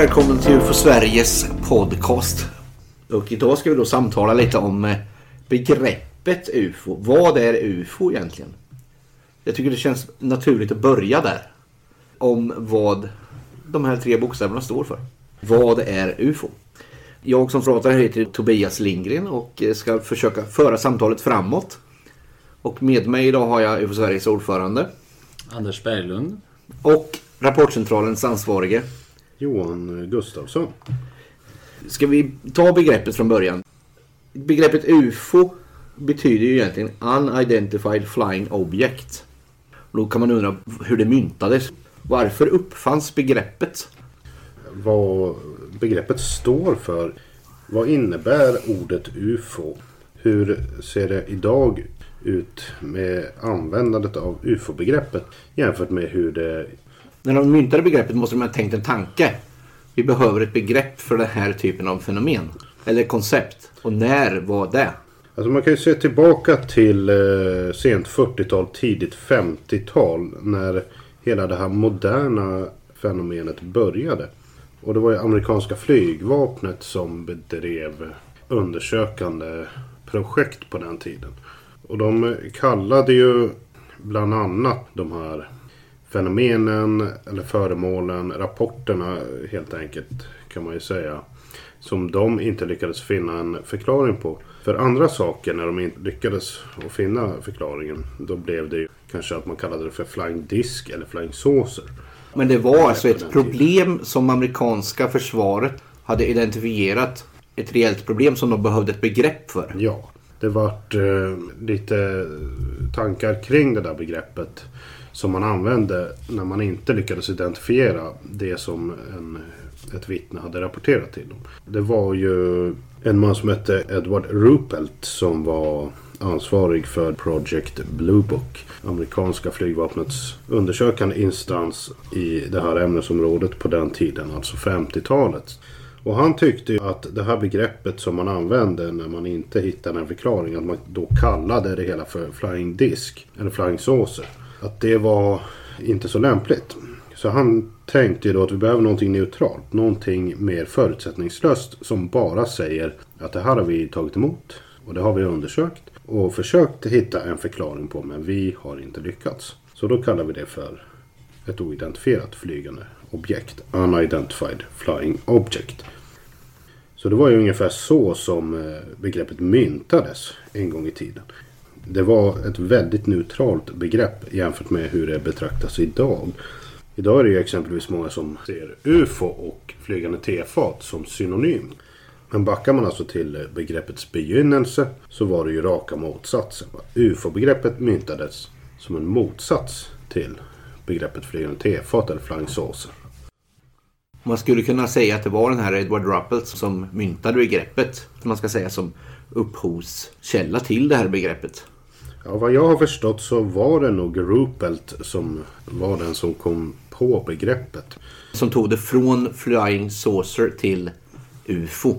Välkommen till UFO Sveriges podcast. Och idag ska vi då samtala lite om eh, begreppet UFO. Vad är UFO egentligen? Jag tycker det känns naturligt att börja där. Om vad de här tre bokstäverna står för. Vad är UFO? Jag som pratar heter Tobias Lindgren och eh, ska försöka föra samtalet framåt. Och med mig idag har jag UFO Sveriges ordförande. Anders Berglund. Och Rapportcentralens ansvarige. Johan Gustafsson. Ska vi ta begreppet från början? Begreppet UFO betyder ju egentligen Unidentified Flying Object. Då kan man undra hur det myntades. Varför uppfanns begreppet? Vad begreppet står för. Vad innebär ordet UFO? Hur ser det idag ut med användandet av UFO-begreppet jämfört med hur det... När de myntade begreppet måste de ha tänkt en tanke. Vi behöver ett begrepp för den här typen av fenomen. Eller koncept. Och när var det? Alltså man kan ju se tillbaka till eh, sent 40-tal, tidigt 50-tal när hela det här moderna fenomenet började. Och det var ju amerikanska flygvapnet som bedrev undersökande projekt på den tiden. Och de kallade ju bland annat de här fenomenen eller föremålen, rapporterna helt enkelt kan man ju säga. Som de inte lyckades finna en förklaring på. För andra saker när de inte lyckades att finna förklaringen. Då blev det ju kanske att man kallade det för flying disk eller flying saucer. Men det var alltså ett problem som amerikanska försvaret hade identifierat. Ett reellt problem som de behövde ett begrepp för. Ja, det vart eh, lite tankar kring det där begreppet. Som man använde när man inte lyckades identifiera det som en, ett vittne hade rapporterat till dem. Det var ju en man som hette Edward Rupelt som var ansvarig för Project Blue Book. Amerikanska flygvapnets undersökande instans i det här ämnesområdet på den tiden, alltså 50-talet. Och han tyckte ju att det här begreppet som man använde när man inte hittade en förklaring, att man då kallade det hela för flying disk eller flying saucer. Att det var inte så lämpligt. Så han tänkte ju då att vi behöver någonting neutralt. Någonting mer förutsättningslöst som bara säger att det här har vi tagit emot. Och det har vi undersökt och försökt hitta en förklaring på men vi har inte lyckats. Så då kallar vi det för ett oidentifierat flygande objekt. Unidentified Flying Object. Så det var ju ungefär så som eh, begreppet myntades en gång i tiden. Det var ett väldigt neutralt begrepp jämfört med hur det betraktas idag. Idag är det ju exempelvis många som ser UFO och flygande tefat som synonym. Men backar man alltså till begreppets begynnelse så var det ju raka motsatsen. UFO-begreppet myntades som en motsats till begreppet flygande tefat eller flying saucer. Man skulle kunna säga att det var den här Edward Ruppelt som myntade begreppet. Man ska säga som upphovskälla till det här begreppet. Ja, vad jag har förstått så var det nog Ruppelt som var den som kom på begreppet. Som tog det från Flying Saucer till UFO.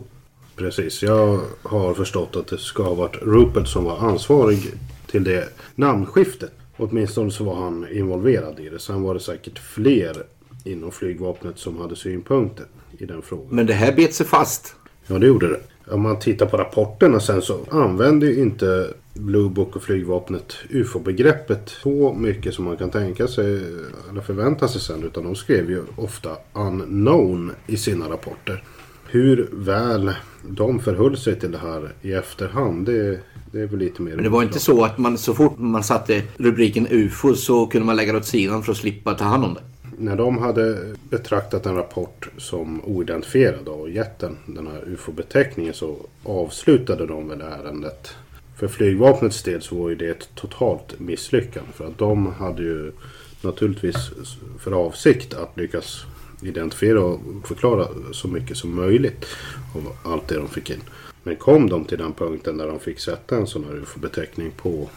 Precis, jag har förstått att det ska ha varit Ruppelt som var ansvarig till det namnskiftet. Åtminstone så var han involverad i det. Sen var det säkert fler inom flygvapnet som hade synpunkter i den frågan. Men det här bet sig fast. Ja, det gjorde det. Om man tittar på rapporterna sen så använder ju inte Blue Book och flygvapnet UFO-begreppet så mycket som man kan tänka sig eller förvänta sig sen. Utan de skrev ju ofta unknown i sina rapporter. Hur väl de förhöll sig till det här i efterhand, det, det är väl lite mer... Men det var inte så att man så fort man satte rubriken UFO så kunde man lägga det åt sidan för att slippa ta hand om det? När de hade betraktat en rapport som oidentifierad och gett den den här UFO-beteckningen så avslutade de väl ärendet. För flygvapnets del så var ju det ett totalt misslyckande. För att de hade ju naturligtvis för avsikt att lyckas identifiera och förklara så mycket som möjligt av allt det de fick in. Men kom de till den punkten där de fick sätta en sån här UFO-beteckning på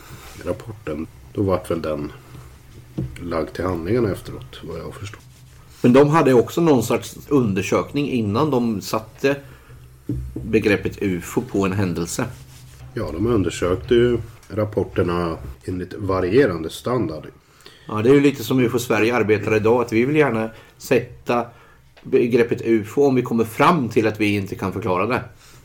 rapporten. Då vart väl den lagd till handlingarna efteråt vad jag förstår. Men de hade också någon sorts undersökning innan de satte begreppet UFO på en händelse. Ja, de undersökte ju rapporterna enligt varierande standard. Ja, det är ju lite som UFO Sverige arbetar idag. Att vi vill gärna sätta begreppet UFO om vi kommer fram till att vi inte kan förklara det?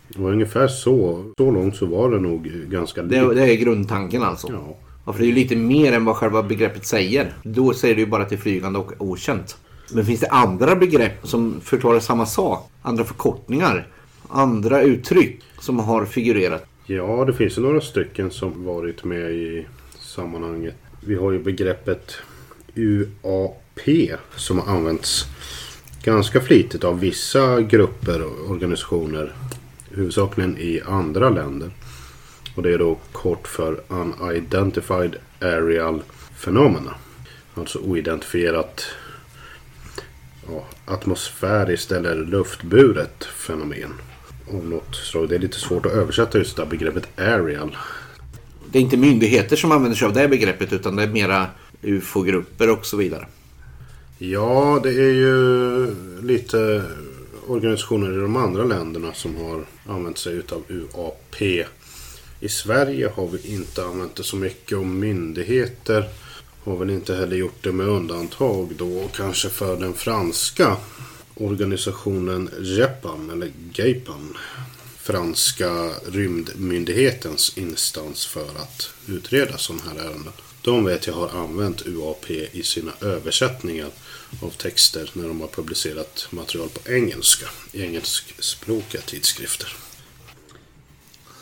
Det var ungefär så. Så långt så var det nog ganska Det, det är grundtanken alltså. Ja. Ja, för det är ju lite mer än vad själva begreppet säger. Då säger du ju bara att det är flygande och okänt. Men finns det andra begrepp som förklarar samma sak? Andra förkortningar? Andra uttryck som har figurerat? ja, det finns ju några stycken som varit med i sammanhanget. Vi har ju begreppet UAP som har använts ganska flitigt av vissa grupper och organisationer. Huvudsakligen i andra länder. Och det är då kort för Unidentified Aerial Phenomena. Alltså oidentifierat ja, atmosfäriskt eller luftburet fenomen. Av något slag. Det är lite svårt att översätta just det här begreppet aerial. Det är inte myndigheter som använder sig av det begreppet utan det är mera UFO-grupper och så vidare. Ja, det är ju lite organisationer i de andra länderna som har använt sig utav UAP. I Sverige har vi inte använt det så mycket och myndigheter har väl inte heller gjort det med undantag då kanske för den franska organisationen GEPAM eller GAPAN. Franska rymdmyndighetens instans för att utreda sådana här ärenden. De vet jag har använt UAP i sina översättningar av texter när de har publicerat material på engelska i engelskspråkiga tidskrifter.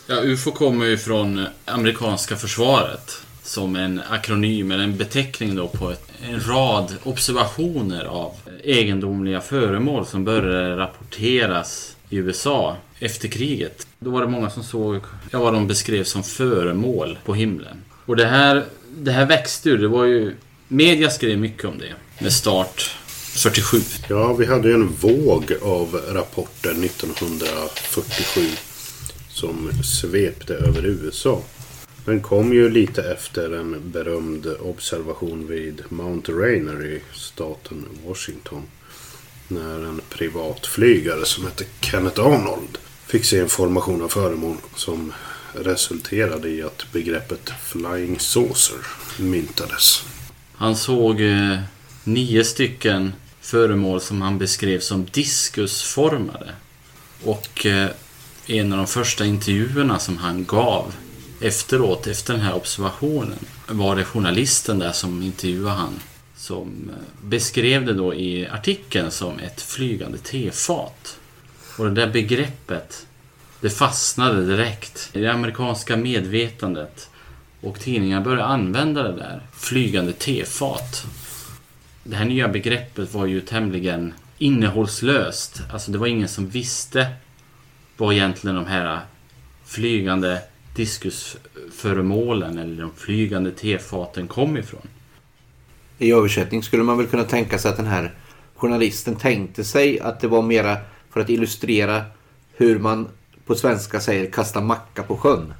Ja, UFO kommer ju från amerikanska försvaret. Som en akronym, eller en beteckning då på ett, en rad observationer av egendomliga föremål som började rapporteras i USA efter kriget. Då var det många som såg ja, vad de beskrev som föremål på himlen. Och det här, det här växte ju. Det var ju... Media skrev mycket om det. Med start 47. Ja, vi hade ju en våg av rapporter 1947 som svepte över USA. Den kom ju lite efter en berömd observation vid Mount Rainier i staten Washington. När en privatflygare som hette Kenneth Arnold fick se en formation av föremål som resulterade i att begreppet Flying Saucer myntades. Han såg eh, nio stycken föremål som han beskrev som diskusformade. Och eh, en av de första intervjuerna som han gav efteråt, efter den här observationen, var det journalisten där som intervjuade han. Som eh, beskrev det då i artikeln som ett flygande tefat. Och det där begreppet, det fastnade direkt i det amerikanska medvetandet. Och tidningarna började använda det där, flygande tefat. Det här nya begreppet var ju tämligen innehållslöst. Alltså det var ingen som visste vad egentligen de här flygande diskusföremålen eller de flygande tefaten kom ifrån. I översättning skulle man väl kunna tänka sig att den här journalisten tänkte sig att det var mera för att illustrera hur man på svenska säger kasta macka på sjön.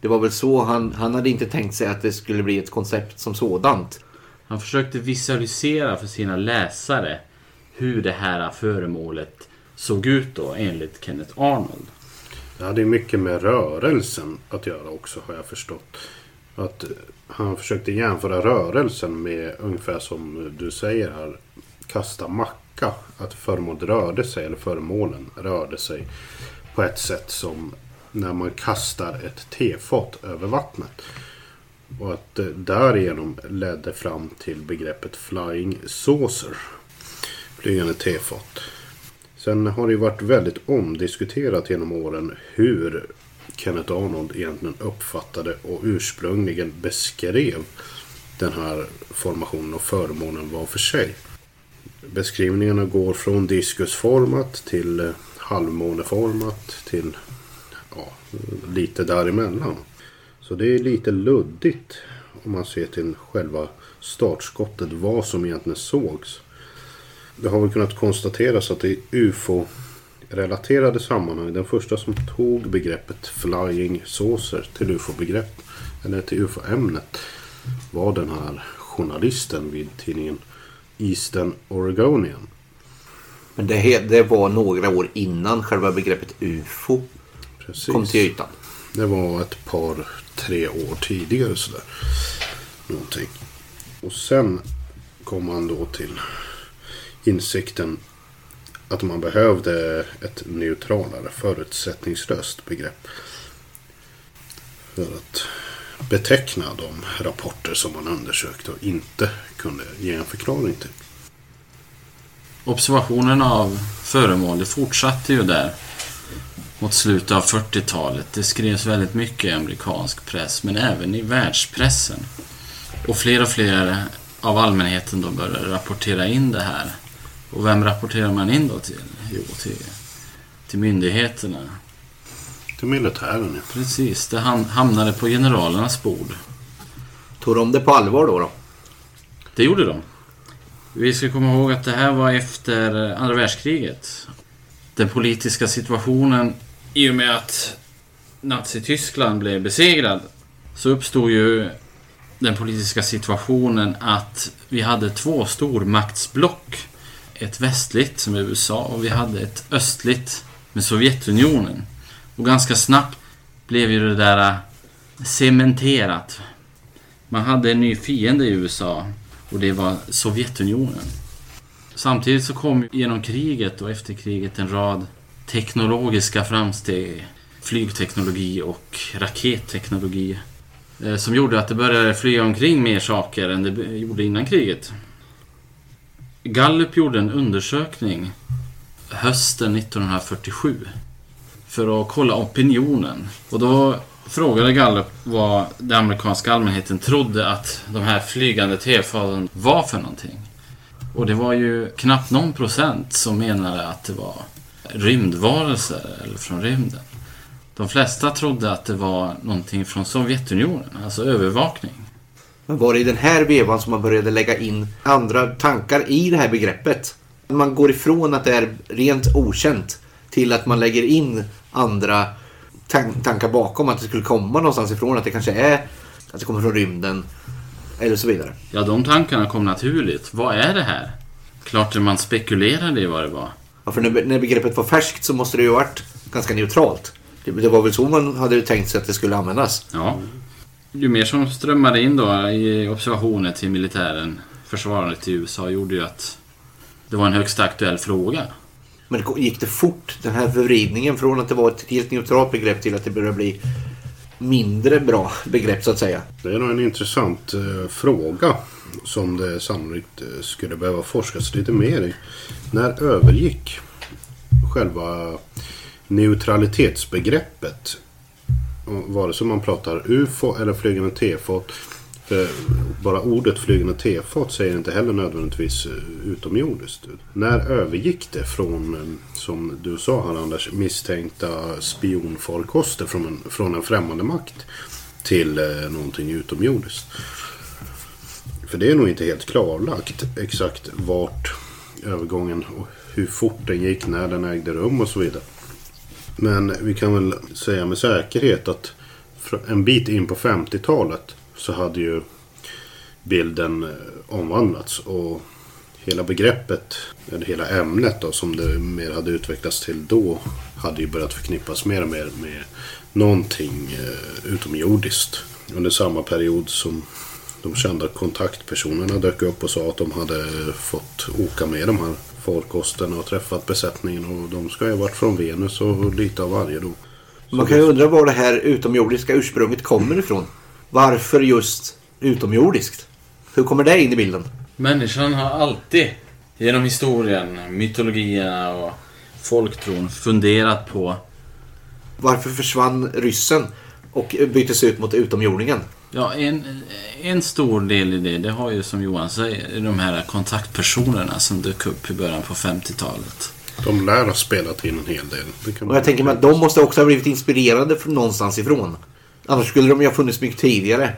Det var väl så han, han hade inte tänkt sig att det skulle bli ett koncept som sådant. Han försökte visualisera för sina läsare hur det här föremålet såg ut då enligt Kenneth Arnold. Det hade ju mycket med rörelsen att göra också har jag förstått. Att eh, han försökte jämföra rörelsen med ungefär som du säger här. Kasta macka. Att föremålet rörde sig, eller föremålen rörde sig på ett sätt som när man kastar ett tefat över vattnet. Och att det därigenom ledde fram till begreppet flying saucer. Flygande tefat. Sen har det ju varit väldigt omdiskuterat genom åren hur Kenneth Arnold egentligen uppfattade och ursprungligen beskrev den här formationen och förmånen var för sig. Beskrivningarna går från diskusformat till eh, halvmåneformat till ja, lite däremellan. Så det är lite luddigt om man ser till själva startskottet vad som egentligen sågs. Det har väl kunnat konstateras att i UFO-relaterade sammanhang, den första som tog begreppet flying saucer till UFO-begrepp, eller till UFO-ämnet, var den här journalisten vid tidningen Eastern Oregonian. Men det, det var några år innan själva begreppet UFO Precis. kom till ytan. Det var ett par, tre år tidigare sådär. Någonting. Och sen kom han då till insikten att man behövde ett neutralare förutsättningslöst begrepp. För att beteckna de rapporter som man undersökte och inte kunde ge en förklaring till. Observationen av föremål fortsatte ju där mot slutet av 40-talet. Det skrevs väldigt mycket i amerikansk press men även i världspressen. Och fler och fler av allmänheten då började rapportera in det här. Och vem rapporterar man in då till? Jo, till, till myndigheterna. Till militären ja. Precis, det ham- hamnade på generalernas bord. Tog de det på allvar då? då? Det gjorde de. Vi ska komma ihåg att det här var efter andra världskriget. Den politiska situationen i och med att Nazityskland blev besegrad så uppstod ju den politiska situationen att vi hade två stormaktsblock. Ett västligt som USA och vi hade ett östligt med Sovjetunionen. Och ganska snabbt blev ju det där äh, cementerat. Man hade en ny fiende i USA och det var Sovjetunionen. Samtidigt så kom genom kriget och efter kriget en rad teknologiska framsteg. Flygteknologi och raketteknologi. Äh, som gjorde att det började flyga omkring mer saker än det gjorde innan kriget. Gallup gjorde en undersökning hösten 1947 för att kolla opinionen. Och då frågade Gallup vad den amerikanska allmänheten trodde att de här flygande tefalen var för någonting. Och det var ju knappt någon procent som menade att det var rymdvarelser eller från rymden. De flesta trodde att det var någonting från Sovjetunionen, alltså övervakning. Men var det i den här vevan som man började lägga in andra tankar i det här begreppet? Man går ifrån att det är rent okänt till att man lägger in andra tan- tankar bakom. Att det skulle komma någonstans ifrån. Att det kanske är att det kommer från rymden. Eller så vidare. Ja, de tankarna kom naturligt. Vad är det här? Klart man spekulerade i vad det var. Ja, för när, begreppet var färskt så måste det ju ha varit ganska neutralt. Det var väl så man hade tänkt sig att det skulle användas. Ja. Ju mer som strömmade in då i observationer till militären, försvaret i USA, gjorde ju att det var en högst aktuell fråga. Men det gick det fort, den här förvridningen från att det var ett helt neutralt begrepp till att det började bli mindre bra begrepp så att säga. Det är nog en intressant eh, fråga som det sannolikt eh, skulle behöva forskas lite mer i. När övergick själva neutralitetsbegreppet? Vare sig man pratar UFO eller flygande tefat. För bara ordet flygande tefat säger inte heller nödvändigtvis eh, utomjordiskt. När övergick det från, eh, som du sa här Anders, misstänkta spionfarkoster från en, från en främmande makt till eh, någonting utomjordiskt? För det är nog inte helt klarlagt exakt vart övergången och hur fort den gick, när den ägde rum och så vidare. Men vi kan väl säga med säkerhet att en bit in på 50-talet så hade ju bilden eh, omvandlats och hela begreppet, eller hela ämnet då, som det mer hade utvecklats till då hade ju börjat förknippas mer och mer med någonting eh, utomjordiskt. Under samma period som de kända kontaktpersonerna dök upp och sa att de hade fått åka med de här farkosterna och träffat besättningen och de ska ju ha varit från Venus och lite av varje då. Man kan ju undra var det här utomjordiska ursprunget kommer ifrån. Varför just utomjordiskt? Hur kommer det in i bilden? Människan har alltid genom historien, mytologierna och folktron funderat på Varför försvann ryssen och byttes ut mot utomjordingen? Ja, en, en stor del i det, det har ju som Johan säger, de här kontaktpersonerna som dök upp i början på 50-talet. De lär ha spelat in en hel del. Och jag tänker mig att de måste också ha blivit inspirerade från någonstans ifrån. Annars skulle de ju ha funnits mycket tidigare.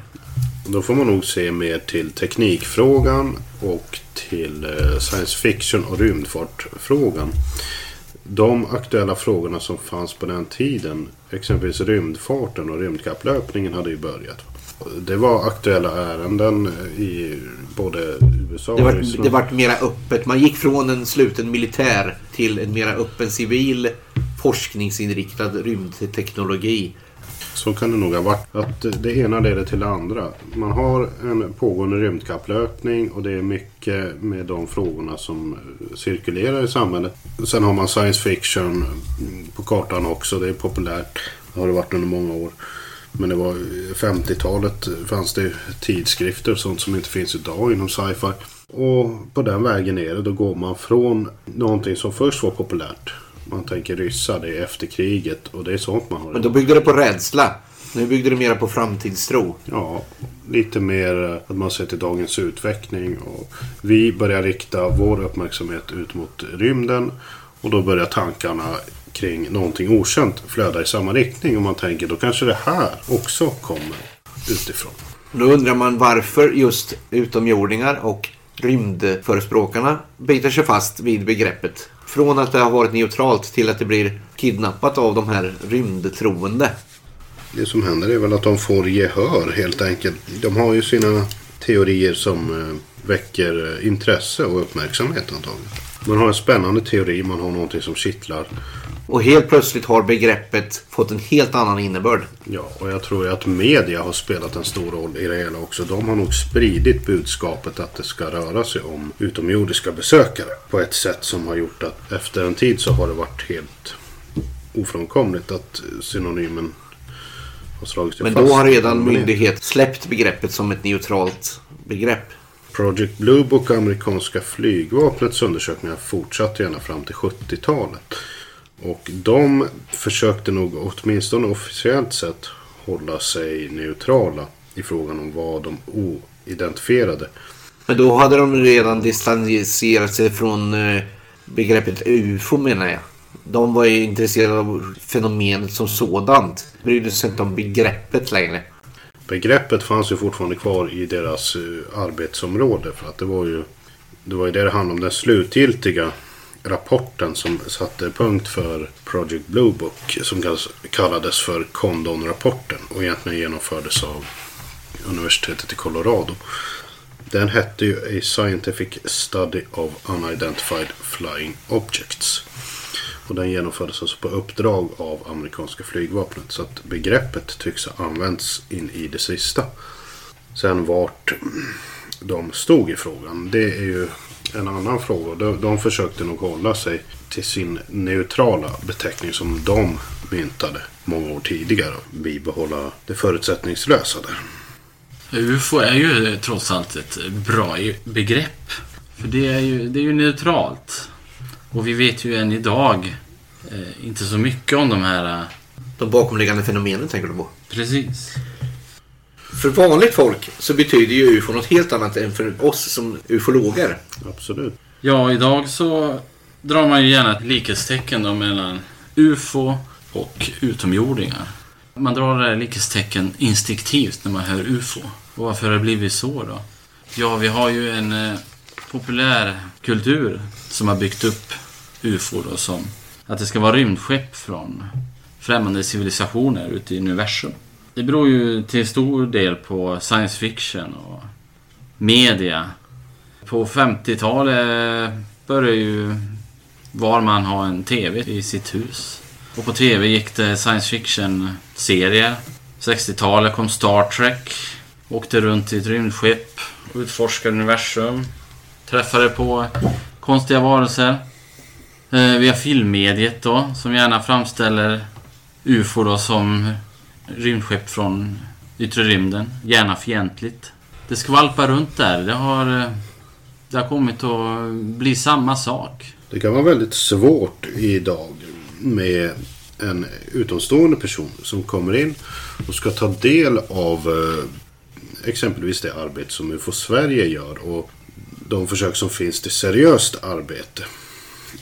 Då får man nog se mer till teknikfrågan och till eh, science fiction och rymdfartfrågan. De aktuella frågorna som fanns på den tiden, exempelvis rymdfarten och rymdkapplöpningen hade ju börjat. Det var aktuella ärenden i både USA Det och vart Ryssland. det vart mera öppet. Man gick från en sluten militär till en mera öppen civil forskningsinriktad rymdteknologi. Så kan det nog ha varit. Att det ena leder till det andra. Man har en pågående rymdkapplöpning och det är mycket med de frågorna som cirkulerar i samhället. Sen har man science fiction på kartan också. Det är populärt. Det har det varit under många år. Men det var 50-talet fanns det tidskrifter och sånt som inte finns idag inom sci-fi. Och på den vägen är det. Då går man från någonting som först var populärt. Man tänker ryssar, det är efter kriget och det är sånt man har. Men då byggde det på rädsla. Nu byggde det mera på framtidstro. Ja, lite mer att man ser till dagens utveckling. Och vi börjar rikta vår uppmärksamhet ut mot rymden. Och då börjar tankarna kring någonting okänt flöda i samma riktning. Och man tänker då kanske det här också kommer utifrån. Då undrar man varför just utomjordingar och rymdförespråkarna biter sig fast vid begreppet. Från att det har varit neutralt till att det blir kidnappat av de här rymdtroende. Det som händer är väl att de får gehör helt enkelt. De har ju sina teorier som eh, väcker eh, intresse och uppmärksamhet antagligen. Man har en spännande teori, man har någonting som kittlar. Och helt plötsligt har begreppet fått en helt annan innebörd. Ja, och jag tror att media har spelat en stor roll i det hela också. De har nog spridit budskapet att det ska röra sig om utomjordiska besökare. På ett sätt som har gjort att efter en tid så har det varit helt ofrånkomligt att synonymen har slagit sig Men fast. då har redan myndighet släppt begreppet som ett neutralt begrepp. Project Blue Book och amerikanska flygvapnets undersökningar fortsatte gärna fram till 70-talet. Och de försökte nog åtminstone officiellt sett hålla sig neutrala i frågan om vad de oidentifierade. Men då hade de redan distanserat sig från eh, begreppet UFO menar jag. De var ju intresserade av fenomenet som sådant. Brydde sig inte om begreppet längre. Begreppet fanns ju fortfarande kvar i deras eh, arbetsområde. För att det var ju det var ju det det handlade om. Den slutgiltiga rapporten som satte punkt för Project Blue Book. Som kallades för Condon-rapporten. Och egentligen genomfördes av universitetet i Colorado. Den hette ju A Scientific Study of Unidentified Flying Objects. Och den genomfördes alltså på uppdrag av amerikanska flygvapnet. Så att begreppet tycks ha använts in i det sista. Sen vart de stod i frågan. Det är ju en annan fråga. De, de försökte nog hålla sig till sin neutrala beteckning som de myntade många år tidigare. Bibehålla det förutsättningslösa där. UFO är ju trots allt ett bra begrepp. För det är ju, det är ju neutralt. Och vi vet ju än idag eh, inte så mycket om de här... Eh, De bakomliggande fenomenen tänker du på. precis. För vanligt folk så betyder ju UFO något helt annat än för oss som ufologer. Absolut. Ja, idag så drar man ju gärna ett likhetstecken då mellan UFO och utomjordingar. Man drar det här likhetstecken instinktivt när man hör UFO. Och varför har det blivit så då? Ja, vi har ju en eh, populär kultur som har byggt upp UFO då som att det ska vara rymdskepp från främmande civilisationer ute i universum. Det beror ju till stor del på science fiction och media på 50-talet började ju var man ha en TV i sitt hus. Och på TV gick det science fiction-serier. 60-talet kom Star Trek. Åkte runt i ett rymdskepp utforskade universum. Träffade på konstiga varelser. Eh, vi har filmmediet då, som gärna framställer UFO då som rymdskepp från yttre rymden. Gärna fientligt. Det skvalpar runt där. Det har, eh, det har kommit att bli samma sak. Det kan vara väldigt svårt idag med en utomstående person som kommer in och ska ta del av eh, exempelvis det arbete som UFO Sverige gör och de försök som finns till seriöst arbete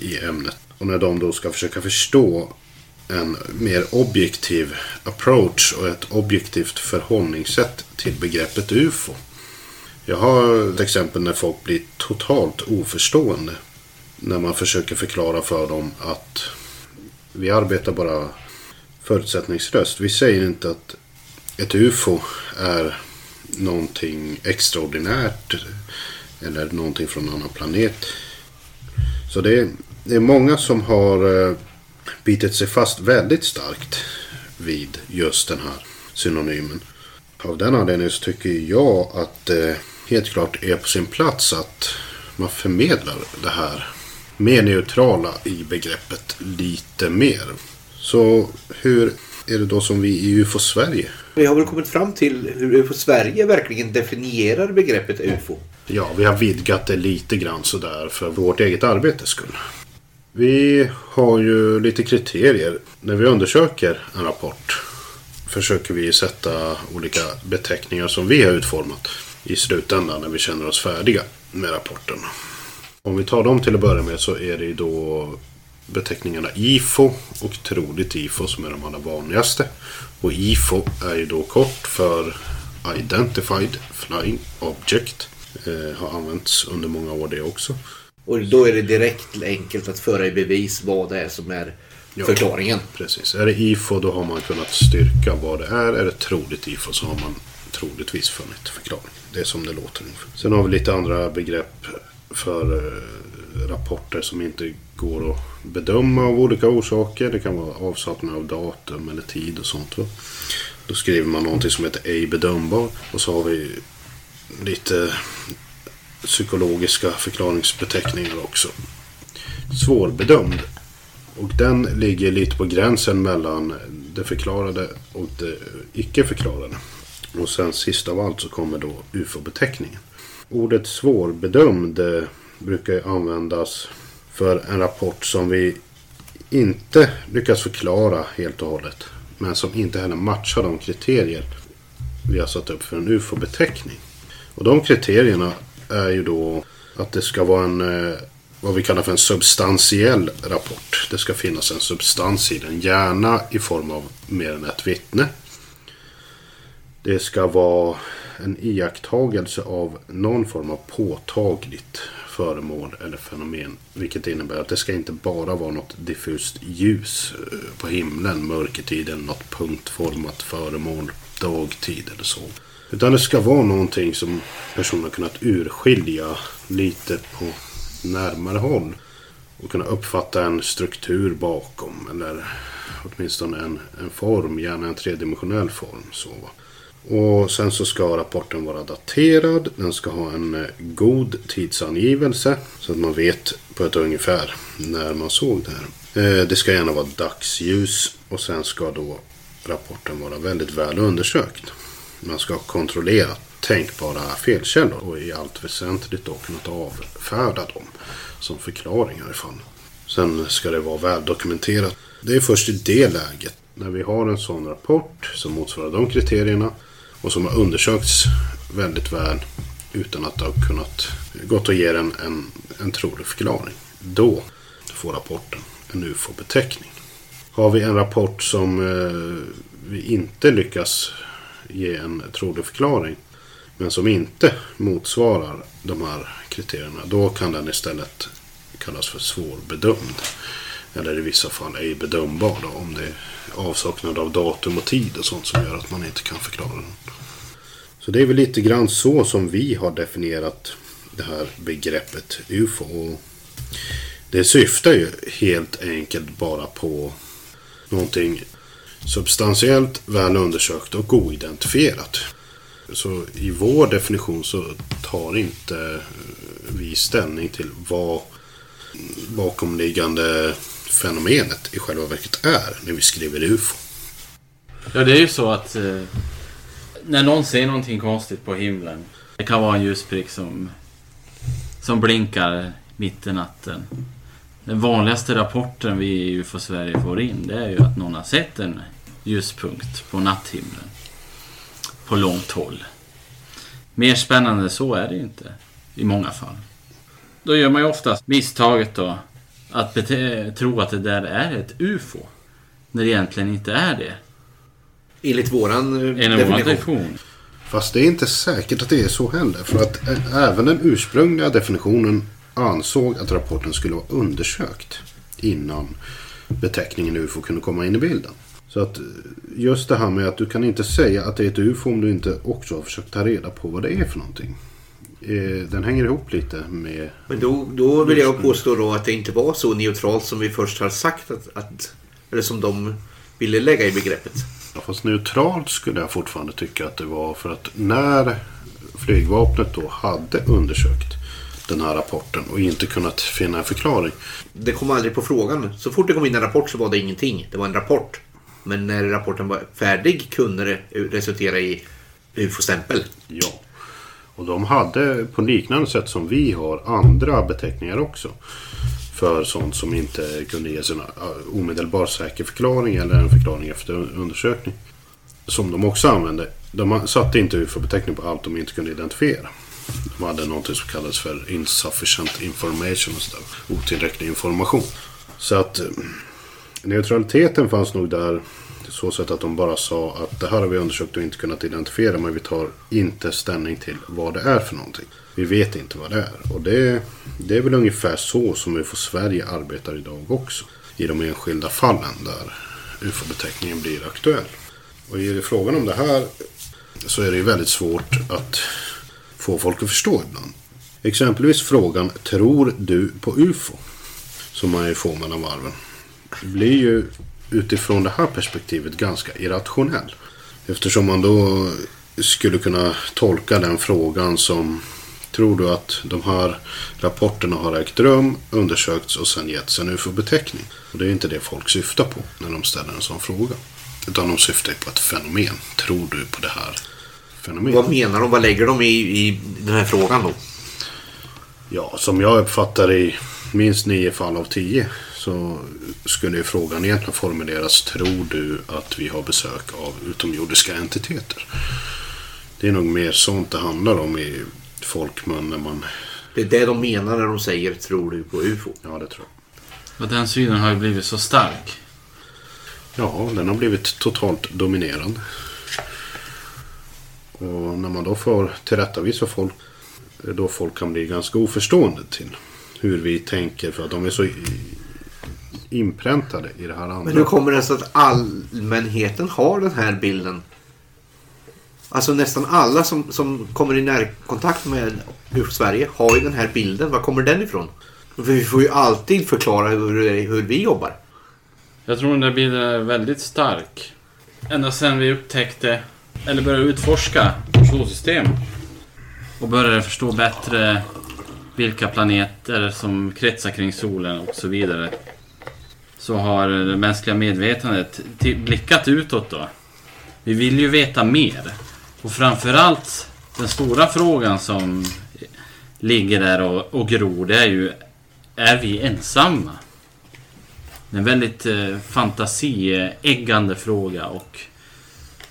i ämnet. Och när de då ska försöka förstå en mer objektiv approach och ett objektivt förhållningssätt till begreppet UFO. Jag har ett exempel när folk blir totalt oförstående när man försöker förklara för dem att vi arbetar bara förutsättningslöst. Vi säger inte att ett UFO är någonting extraordinärt eller någonting från en annan planet. Så det är, det är många som har eh, bitit sig fast väldigt starkt vid just den här synonymen. Av den anledningen så tycker jag att det helt klart är på sin plats att man förmedlar det här mer neutrala i begreppet lite mer. Så hur är det då som vi i UFO Sverige? Vi har väl kommit fram till hur UFO Sverige verkligen definierar begreppet UFO. Ja, vi har vidgat det lite grann sådär för vårt eget arbetes skull. Vi har ju lite kriterier när vi undersöker en rapport. Försöker vi sätta olika beteckningar som vi har utformat i slutändan när vi känner oss färdiga med rapporten. Om vi tar dem till att börja med så är det ju då beteckningarna IFO och troligt IFO som är de allra vanligaste. Och IFO är ju då kort för Identified Flying Object. Eh, har använts under många år det också. Och då är det direkt enkelt att föra i bevis vad det är som är Ja. förklaringen. Precis. Är det IFO då har man kunnat styrka vad det är. Är det troligt IFO så har man troligtvis funnit förklaring. Det är som det låter. Sen har vi lite andra begrepp för eh, rapporter som inte går att bedöma av olika orsaker. Det kan vara avsaknad av datum eller tid och sånt. Va? Då skriver man någonting som heter ej bedömbar. Och så har vi lite psykologiska förklaringsbeteckningar också. Svårbedömd. Och den ligger lite på gränsen mellan det förklarade och det icke förklarade. Och sen sist av allt så kommer då UFO-beteckningen. Ordet svårbedömd eh, brukar ju användas för en rapport som vi inte lyckas förklara helt och hållet. Men som inte heller matchar de kriterier vi har satt upp för en UFO-beteckning. Och de kriterierna är ju då att det ska vara en eh, vad vi kallar för en substantiell rapport. Det ska finnas en substans i den, gärna i form av mer än ett vittne. Det ska vara en iakttagelse av någon form av påtagligt föremål eller fenomen. Vilket innebär att det ska inte bara vara något diffust ljus eh, på himlen mörkertid eller något punktformat föremål dagtid eller så. Utan det ska vara någonting som personen har kunnat urskilja lite på närmare håll. Och kunna uppfatta en struktur bakom. Eller åtminstone en, en form, gärna en tredimensionell form. Så. Och sen så ska rapporten vara daterad. Den ska ha en eh, god tidsangivelse. Så att man vet på ett ungefär när man såg det här. Eh, det ska gärna vara dagsljus. Och sen ska då rapporten vara väldigt väl undersökt. Man ska kontrollera tänkbara felkällor och i allt väsentligt då kunnat avfärda dem som förklaringar i. Sen ska det vara väldokumenterat. Det är först i det läget, när vi har en sån rapport som motsvarar de kriterierna och som har undersökts väldigt väl utan att det har kunnat gått att ge den en, en trolig förklaring. Då får rapporten en UFO-beteckning. Har vi en rapport som eh, vi inte lyckas ge en trolig förklaring men som inte motsvarar de här kriterierna då kan den istället kallas för svårbedömd. Eller i vissa fall ej bedömbar då, om det är avsaknad av datum och tid och sånt som gör att man inte kan förklara den. Så det är väl lite grann så som vi har definierat det här begreppet UFO. Och det syftar ju helt enkelt bara på någonting substantiellt, väl undersökt och oidentifierat. Så i vår definition så tar inte eh, vi ställning till vad bakomliggande fenomenet i själva verket är när vi skriver UFO. Ja, det är ju så att eh, när någon ser någonting konstigt på himlen. Det kan vara en ljusprick som, som blinkar mitt i natten. Den vanligaste rapporten vi i UFO Sverige får in det är ju att någon har sett en ljuspunkt på natthimlen. På långt håll. Mer spännande så är det ju inte i många fall. Då gör man ju oftast misstaget då att bete- tro att det där är ett UFO. När det egentligen inte är det. Enligt våran eh, En av våra definition. definition. Fast det är inte säkert att det är så heller. För att även den ursprungliga definitionen ansåg att rapporten skulle vara undersökt innan beteckningen UFO kunde komma in i bilden. Så att eh, just det här med att du kan inte säga att det är ett UFO om du inte också har försökt ta reda på vad det är för någonting. Eh, Den hänger ihop lite med... Men då, då vill jag påstå då att det inte var så neutralt som vi först har sagt att, att eller som de ville lägga i begreppet. Ja, fast neutralt skulle jag fortfarande tycka att det var för att när flygvapnet då hade undersökt den här rapporten och inte kunnat finna en förklaring. Det kom aldrig på frågan. Så fort det kom in en rapport så var det ingenting. Det var en rapport. Men när rapporten var färdig kunde det resultera i ufo-stämpel. Ja. Och de hade på liknande sätt som vi har andra beteckningar också. För sånt som inte kunde ges en uh, omedelbar säker förklaring eller en förklaring efter undersökning. Som de också använde. De satte inte ufo-beteckning på allt de inte kunde identifiera. De hade något som kallades för insufficient information och sådär. Otillräcklig information. Så att eh, neutraliteten fanns nog där så sätt att de bara sa att det här har vi undersökt och inte kunnat identifiera men vi tar inte ställning till vad det är för någonting. Vi vet inte vad det är. Och det, det är väl ungefär så som UFO Sverige arbetar idag också. I de enskilda fallen där UFO-beteckningen blir aktuell. Och i frågan om det här så är det ju väldigt svårt att få folk att förstå ibland. Exempelvis frågan Tror du på UFO? Som man ju får mellan varven. Det blir ju utifrån det här perspektivet ganska irrationell. Eftersom man då skulle kunna tolka den frågan som Tror du att de här rapporterna har ägt rum, undersökts och sen getts en UFO-beteckning? Och det är inte det folk syftar på när de ställer en sån fråga. Utan de syftar på ett fenomen. Tror du på det här fenomenet? Vad menar de? Vad lägger de i, i den här frågan då? Ja, som jag uppfattar i minst nio fall av tio så skulle ju frågan egentligen formuleras Tror du att vi har besök av utomjordiska entiteter? Det är nog mer sånt det handlar om i folkmun när man... Det är det de menar när de säger Tror du på UFO? Ja, det tror jag. Och den synen har ju blivit så stark. Ja, den har blivit totalt dominerad. Och när man då får tillrättavisa folk, då folk kan bli ganska oförstående till hur vi tänker för att de är så inpräntade i det här andra. Men hur kommer det sig att allmänheten har den här bilden? Alltså nästan alla som, som kommer i närkontakt med Sverige har ju den här bilden. Var kommer den ifrån? För vi får ju alltid förklara hur, hur vi jobbar. Jag tror den där bilden är väldigt stark. Ända sedan vi upptäckte, eller började utforska solsystem. Och började förstå bättre vilka planeter som kretsar kring solen och så vidare. Så har det mänskliga medvetandet blickat utåt då. Vi vill ju veta mer. Och framförallt den stora frågan som ligger där och, och gror, det är ju Är vi ensamma? Det är en väldigt eh, fantasieggande fråga och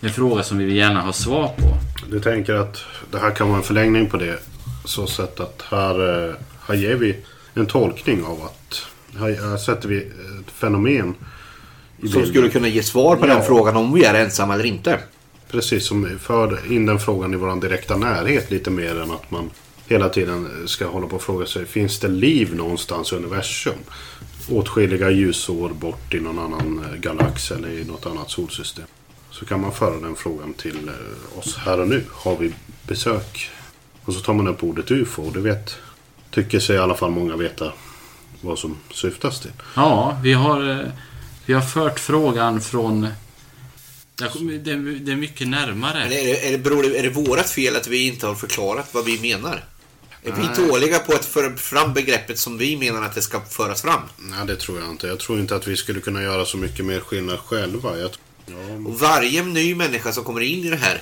en fråga som vi vill gärna ha svar på. Du tänker att det här kan vara en förlängning på det så sätt att här, eh, här ger vi en tolkning av att här, här sätter vi ett fenomen Som skulle kunna ge svar på ja. den frågan om vi är ensamma eller inte. Precis, som för in den frågan i vår direkta närhet lite mer än att man hela tiden ska hålla på och fråga sig Finns det liv någonstans i universum? Åtskilliga ljusår bort i någon annan eh, galax eller i något annat solsystem. Så kan man föra den frågan till eh, oss här och nu. Har vi besök? Och så tar man upp ordet UFO och det vet, tycker sig i alla fall många veta vad som syftas till. Ja, vi har, eh, vi har fört frågan från det är mycket närmare. Men är det, är, det, beror det, är det vårat fel att vi inte har förklarat vad vi menar? Är Nej. vi dåliga på att föra fram begreppet som vi menar att det ska föras fram? Nej, det tror jag inte. Jag tror inte att vi skulle kunna göra så mycket mer skillnad själva. Jag, ja. Och varje ny människa som kommer in i det här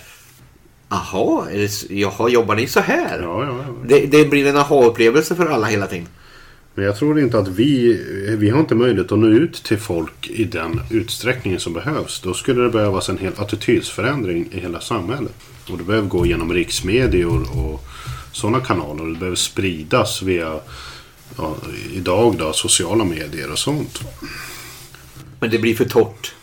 Jaha, jaha, jobbar ni så här? Ja, ja, ja. Det, det blir en aha-upplevelse för alla hela tiden. Men jag tror inte att vi, vi har inte möjlighet att nå ut till folk i den utsträckningen som behövs. Då skulle det behövas en hel attitydsförändring i hela samhället. Och det behöver gå genom riksmedier och sådana kanaler. Det behöver spridas via ja, idag då, sociala medier och sånt. Men det blir för torrt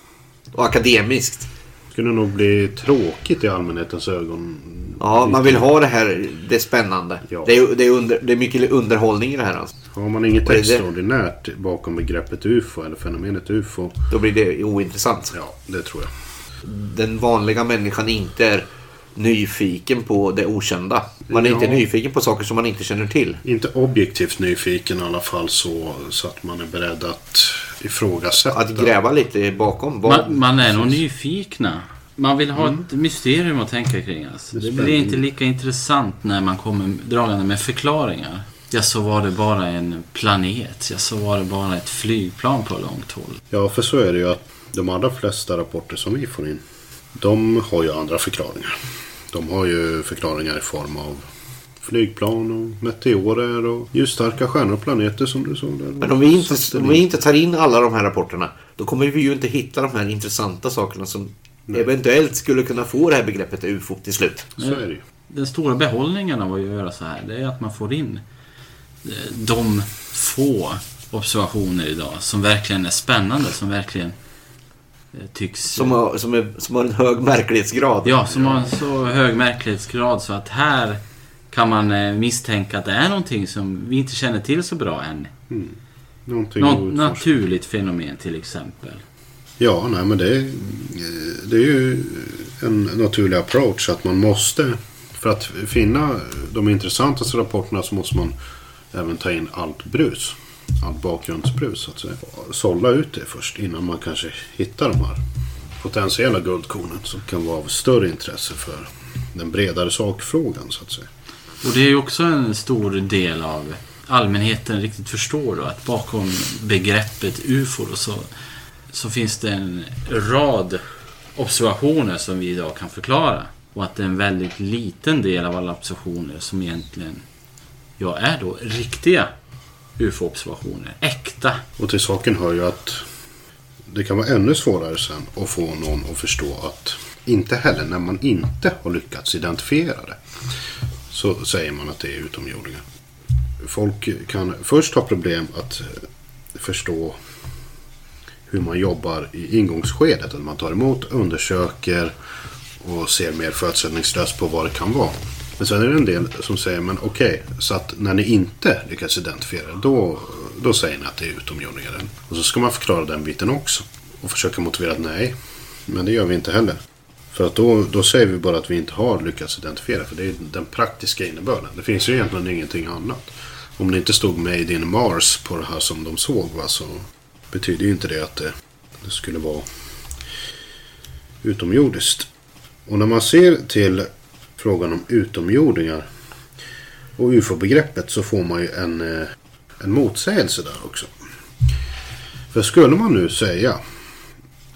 och akademiskt. Det skulle nog bli tråkigt i allmänhetens ögon. Ja, man vill ha det här, det är spännande. Ja. Det, är, det, är under, det är mycket underhållning i det här. Alltså. Har man inget extraordinärt bakom begreppet UFO eller fenomenet UFO. Då blir det ointressant. Ja, det tror jag. Den vanliga människan inte är nyfiken på det okända. Man är ja. inte nyfiken på saker som man inte känner till. Inte objektivt nyfiken i alla fall så, så att man är beredd att ifrågasätta. Att gräva lite bakom. Man, man är nog nyfikna. Man vill ha ett mysterium att tänka kring. Alltså. Det Det blir inte lika intressant när man kommer dragande med förklaringar. Ja, så var det bara en planet. Ja, så var det bara ett flygplan på långt håll. Ja, för så är det ju att de allra flesta rapporter som vi får in, de har ju andra förklaringar. De har ju förklaringar i form av flygplan och meteorer och ljusstarka stjärnor och planeter som du såg där. Men om vi, inte, om vi inte tar in alla de här rapporterna då kommer vi ju inte hitta de här intressanta sakerna som eventuellt skulle kunna få det här begreppet UFO till slut. Så är det ju. Den stora behållningen av att göra så här, det är att man får in eh, de få observationer idag som verkligen är spännande, som verkligen eh, tycks... Som har, som, är, som har en hög märklighetsgrad. Ja, som har en så hög märklighetsgrad så att här kan man eh, misstänka att det är någonting som vi inte känner till så bra än. Någonting Något naturligt fenomen till exempel. Ja, nej men det är, det är ju en naturlig approach att man måste, för att finna de intressantaste rapporterna så måste man även ta in allt brus. Allt bakgrundsbrus så att säga. Sålla ut det först innan man kanske hittar de här potentiella guldkornen som kan vara av större intresse för den bredare sakfrågan så att säga. Och det är ju också en stor del av allmänheten riktigt förstår då att bakom begreppet UFO då så, så finns det en rad observationer som vi idag kan förklara. Och att det är en väldigt liten del av alla observationer som egentligen ja, är då riktiga UFO-observationer. Äkta. Och till saken hör ju att det kan vara ännu svårare sen att få någon att förstå att inte heller när man inte har lyckats identifiera det så säger man att det är utomjordingar. Folk kan först ha problem att eh, förstå hur man jobbar i ingångsskedet. Att man tar emot, undersöker och ser mer förutsättningslöst på vad det kan vara. Men sen är det en del som säger, men okej, så att när ni inte lyckas identifiera det, då, då säger ni att det är utomjordingar. Och så ska man förklara den biten också. Och försöka motivera att nej, men det gör vi inte heller. För att då, då säger vi bara att vi inte har lyckats identifiera, för det är den praktiska innebörden. Det finns ju egentligen ingenting annat. Om det inte stod Made in Mars på det här som de såg, va, så betyder ju inte det att det, det skulle vara utomjordiskt. Och när man ser till frågan om utomjordingar och UFO-begreppet så får man ju en, eh, en motsägelse där också. För skulle man nu säga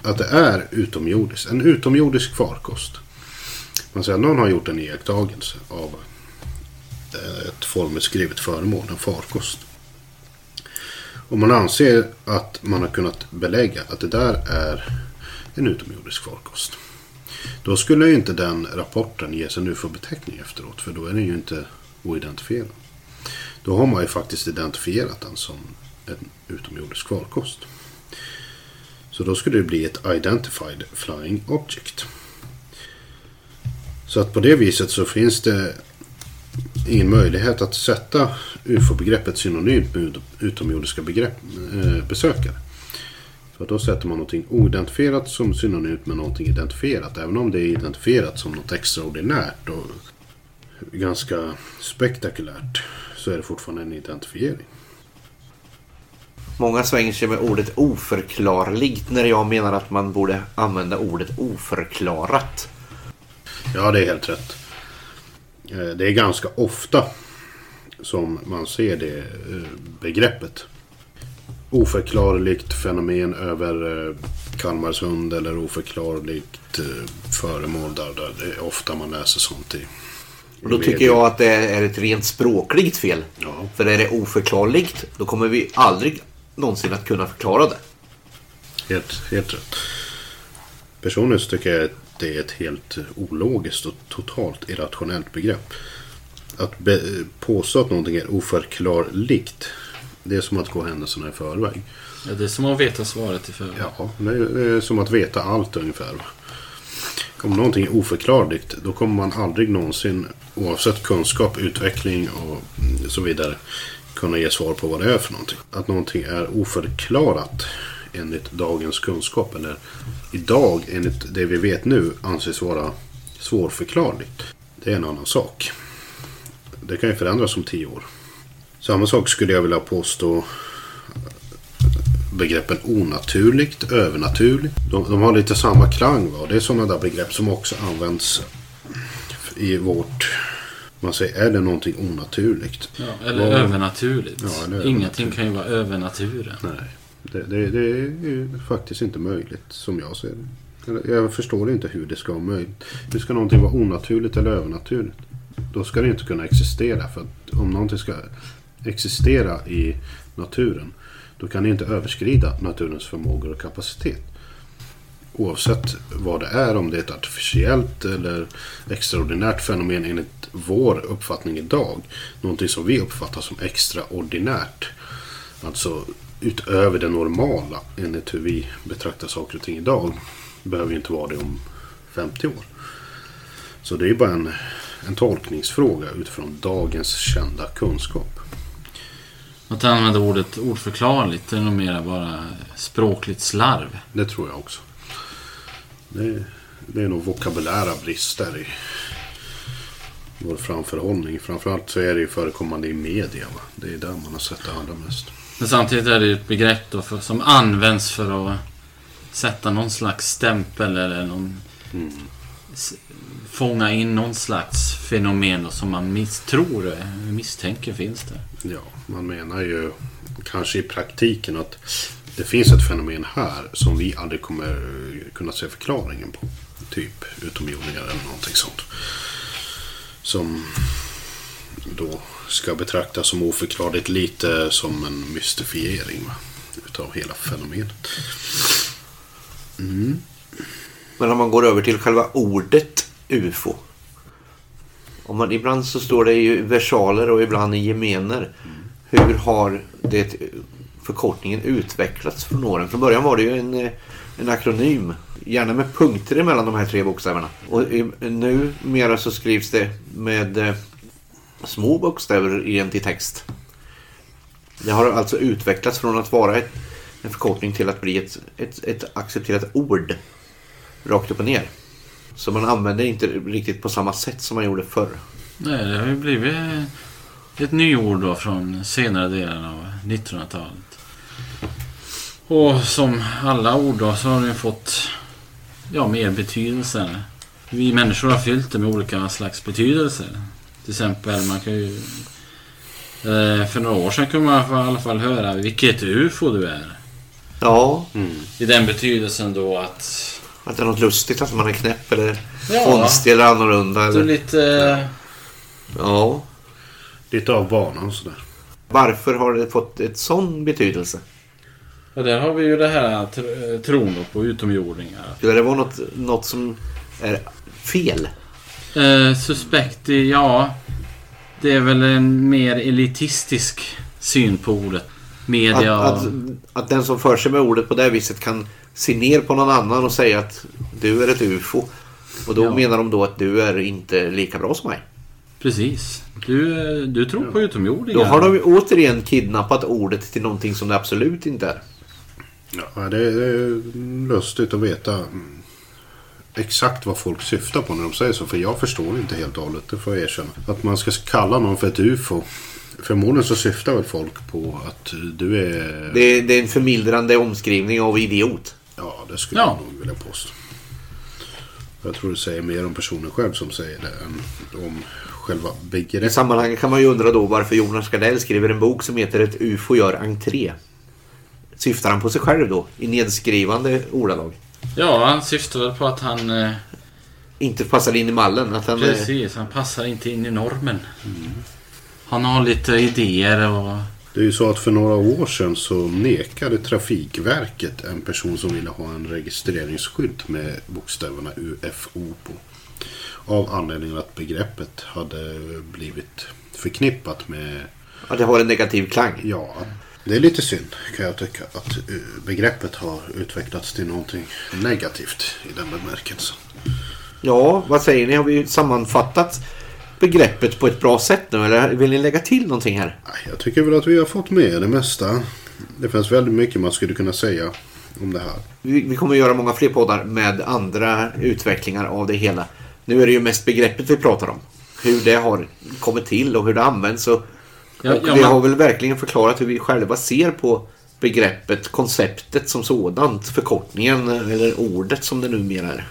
att det är utomjordiskt, en utomjordisk farkost. Man säger att någon har gjort en iakttagelse av eh, ett formelskrivet föremål, en farkost. Och man anser att man har kunnat belägga att det där är en utomjordisk farkost. Då skulle ju inte den rapporten ges en UFO-beteckning efteråt för då är den ju inte oidentifierad. Då har man ju faktiskt identifierat den som en utomjordisk farkost. Så då skulle det bli ett Identified Flying Object. Så att på det viset så finns det ingen möjlighet att sätta UFO-begreppet synonymt med utomjordiska begrepp, eh, besökare. För då sätter man någonting oidentifierat som synonymt med någonting identifierat. Även om det är identifierat som något extraordinärt och ganska spektakulärt så är det fortfarande en identifiering. Många svänger sig med ordet oförklarligt när jag menar att man borde använda ordet oförklarat. Ja, det är helt rätt. Eh, Det är ganska ofta som man ser det eh, begreppet. Oförklarligt fenomen över eh, Kalmarsund eller oförklarligt föremål där, där det är ofta man läser sånt i. Och då tycker jag att det är ett rent språkligt fel. Ja. För är det oförklarligt då kommer vi aldrig någonsin att kunna förklara det. Helt, helt rätt. Personligen så tycker jag att det är ett helt ologiskt och totalt irrationellt begrepp. Att be, påstå att någonting är oförklarligt, det är som att gå händelserna i förväg. Ja, det är som att veta svaret i förväg. Ja, det är, det är som att veta allt ungefär. Om någonting är oförklarligt, då kommer man aldrig någonsin, oavsett kunskap, utveckling och så vidare, kunna ge svar på vad det är för någonting. Att någonting är oförklarat enligt dagens kunskap, eller idag enligt det vi vet nu, anses vara svårförklarligt. Det är en annan sak. Det kan ju förändras om tio år. Samma sak skulle jag vilja påstå begreppen onaturligt, övernaturligt. De, de har lite samma klang. Va? Det är sådana där begrepp som också används i vårt... Man säger, är det någonting onaturligt? Ja, eller Vad- övernaturligt. Ja, eller Ingenting kan ju vara över naturen. Nej, det, det, det är ju faktiskt inte möjligt som jag ser det. Jag förstår inte hur det ska vara möjligt. Hur ska någonting vara onaturligt eller övernaturligt? Då ska det inte kunna existera. För om någonting ska existera i naturen då kan det inte överskrida naturens förmågor och kapacitet. Oavsett vad det är, om det är ett artificiellt eller extraordinärt fenomen enligt vår uppfattning idag. Någonting som vi uppfattar som extraordinärt. Alltså utöver det normala enligt hur vi betraktar saker och ting idag. Behöver ju inte vara det om 50 år. Så det är bara en, en tolkningsfråga utifrån dagens kända kunskap. Att använda ordet ordförklarligt är nog mera bara språkligt slarv. Det tror jag också. Det, det är nog vokabulära brister i vår framförhållning. Framförallt så är det ju förekommande i media. Va? Det är där man har sett det allra mest. Men samtidigt är det ju ett begrepp då för, som används för att sätta någon slags stämpel eller någon... s- Fånga in någon slags fenomen då, som man misstror, misstänker finns det. Ja, man menar ju kanske i praktiken att det finns ett fenomen här som vi aldrig kommer kunna se förklaringen på. Typ utomjordingar eller någonting sånt. Som då ska betraktas som oförklarligt lite som en mystifiering va? utav hela fenomenet. Mm. Men om man går över till själva ordet UFO. Om man, ibland så står det i versaler och ibland i gemener. Hur har det förkortningen utvecklats från åren? Från början var det ju en, en akronym. Gärna med punkter emellan de här tre bokstäverna. Och numera så skrivs det med eh, små bokstäver i en till text. Det har alltså utvecklats från att vara ett, en förkortning till att bli ett, ett, ett accepterat ord. Rakt upp och ner. Så man använder inte riktigt på samma sätt som man gjorde förr. Nej, det har ju blivit ett nyord då från senare delen av 1900-talet. Och som alla ord då så har den ju fått ja, mer betydelse. Vi människor har fyllt det med olika slags betydelser. Till exempel man kan ju... eh, För några år sedan kunde man i alla fall höra vilket UFO du är. Ja, I den betydelsen då att... att det är något lustigt att man är knäpp eller Ja. konstig eller annorlunda. Du är Eller, lite... ja. Lite av banan sådär. Varför har det fått ett sån betydelse? Och där har vi ju det här tr- tron på utomjordingar. Skulle det vara något, något som är fel? Eh, suspekt, ja. Det är väl en mer elitistisk syn på ordet. Att, Media att, att den som för sig med ordet på det viset kan se ner på någon annan och säga att du är ett UFO. Och då Ja. menar de då att du är inte lika bra som mig. Precis. Du, du tror på utomjordingar. Då har de återigen kidnappat ordet till någonting som det absolut inte är. Ja, det är, lustigt att veta exakt vad folk syftar på när de säger så. För jag förstår inte helt och hållet, det får jag erkänna. Att man ska kalla någon för ett UFO. Förmodligen så syftar väl folk på att du är... Det är, det är en förmildrande omskrivning av idiot. Ja, det skulle Ja. jag nog vilja påstå. Jag tror det säger mer om personen själv som säger det än om själva I begreppet. sammanhanget kan man ju undra då varför Jonas Gardell skriver en bok som heter Ett UFO gör entré. Syftar han på sig själv då? I nedskrivande ordalag? Ja, han syftar väl på att han... Eh, Inte passar in i mallen? Att han, eh, precis, han passar inte in i normen. Han har lite idéer och... Det är ju så att för några år sedan så nekade Trafikverket en person som ville ha en registreringsskylt med bokstäverna UFO på. Av anledningen att begreppet hade blivit förknippat med, att det har en negativ klang. ja, det är lite synd kan jag tycka att eh, begreppet har utvecklats till någonting negativt i den bemärkelsen. Ja, vad säger ni? Har vi sammanfattat begreppet på ett bra sätt nu? Eller vill ni lägga till någonting här? Jag tycker väl att vi har fått med det mesta. Det finns väldigt mycket man skulle kunna säga om det här. Vi, vi kommer att göra många fler poddar med andra utvecklingar av det hela. Nu är det ju mest begreppet vi pratar om. Hur det har kommit till och hur det används. Och, Ja, och ja, vi men- har väl verkligen förklarat hur vi själva ser på begreppet, konceptet som sådant, förkortningen eller ordet som det numera är.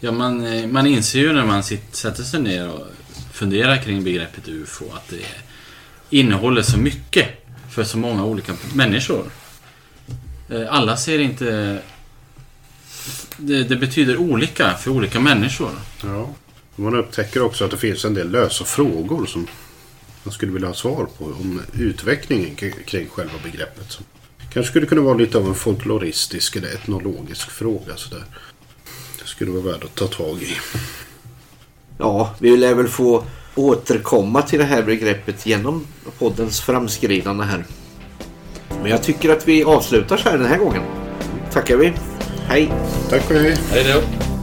Ja, man, eh, man inser ju när man sitter, sätter sig ner och funderar kring begreppet UFO att det innehåller så mycket för så många olika människor. Eh, Alla ser inte... Det, det betyder olika för olika människor. Ja. Man upptäcker också att det finns en del lösa frågor som man skulle vilja ha svar på om utvecklingen kring själva begreppet. Som kanske skulle kunna vara lite av en folkloristisk eller etnologisk fråga. Sådär. Det skulle vara värd att ta tag i. Ja, vi lär väl få återkomma till det här begreppet genom poddens framskridande här. Men jag tycker att vi avslutar så här den här gången. Tackar vi. Hej! Tack och hej! Hej då!